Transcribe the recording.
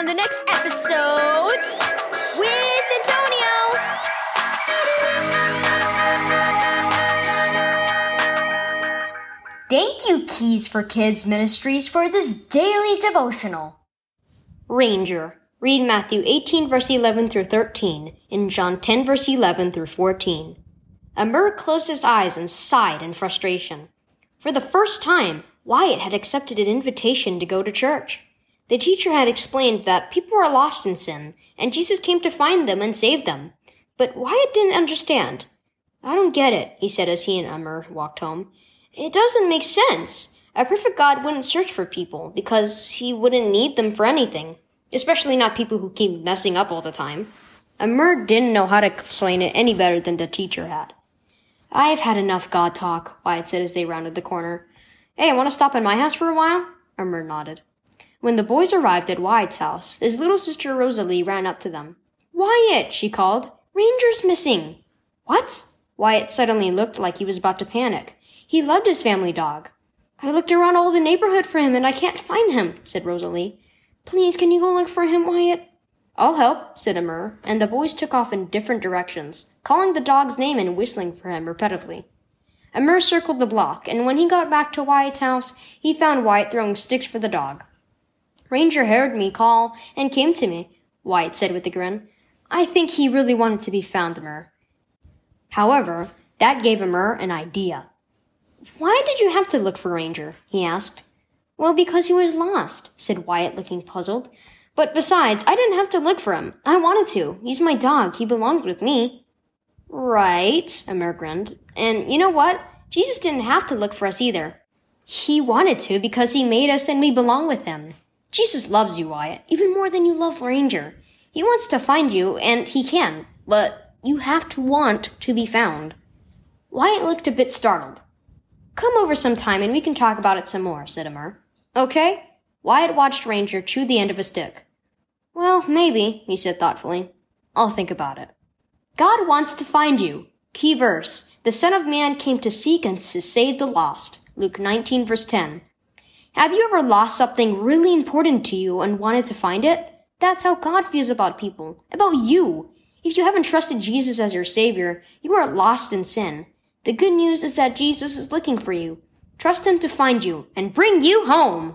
on the next episodes with Antonio. Thank you, Keys for Kids Ministries, for this daily devotional. Ranger. Read Matthew 18 verse 11 through 13 and John 10 verse 11 through 14. Amur closed his eyes and sighed in frustration. For the first time, Wyatt had accepted an invitation to go to church. The teacher had explained that people are lost in sin, and Jesus came to find them and save them. But Wyatt didn't understand. I don't get it, he said as he and Amur walked home. It doesn't make sense. A perfect God wouldn't search for people because he wouldn't need them for anything, especially not people who keep messing up all the time. Amur didn't know how to explain it any better than the teacher had. I've had enough God talk, Wyatt said as they rounded the corner. Hey, want to stop at my house for a while? Amur nodded. When the boys arrived at Wyatt's house, his little sister Rosalie ran up to them. Wyatt, she called. Ranger's missing. What? Wyatt suddenly looked like he was about to panic. He loved his family dog. I looked around all the neighborhood for him and I can't find him, said Rosalie. Please, can you go look for him, Wyatt? I'll help, said Amur, and the boys took off in different directions, calling the dog's name and whistling for him repetitively. Amur circled the block, and when he got back to Wyatt's house, he found Wyatt throwing sticks for the dog. Ranger heard me call and came to me, Wyatt said with a grin. I think he really wanted to be found, Amur. However, that gave Amur an idea. Why did you have to look for Ranger? he asked. Well, because he was lost, said Wyatt, looking puzzled. But besides, I didn't have to look for him. I wanted to. He's my dog. He belonged with me. Right, Amur grinned. And you know what? Jesus didn't have to look for us either. He wanted to because he made us and we belong with him. Jesus loves you, Wyatt, even more than you love Ranger. He wants to find you, and he can, but you have to want to be found. Wyatt looked a bit startled. Come over sometime and we can talk about it some more, said Amur. Okay? Wyatt watched Ranger chew the end of a stick. Well, maybe, he said thoughtfully. I'll think about it. God wants to find you. Key verse. The Son of Man came to seek and to save the lost. Luke 19 verse 10. Have you ever lost something really important to you and wanted to find it? That's how God feels about people, about you. If you haven't trusted Jesus as your Savior, you are lost in sin. The good news is that Jesus is looking for you. Trust Him to find you and bring you home.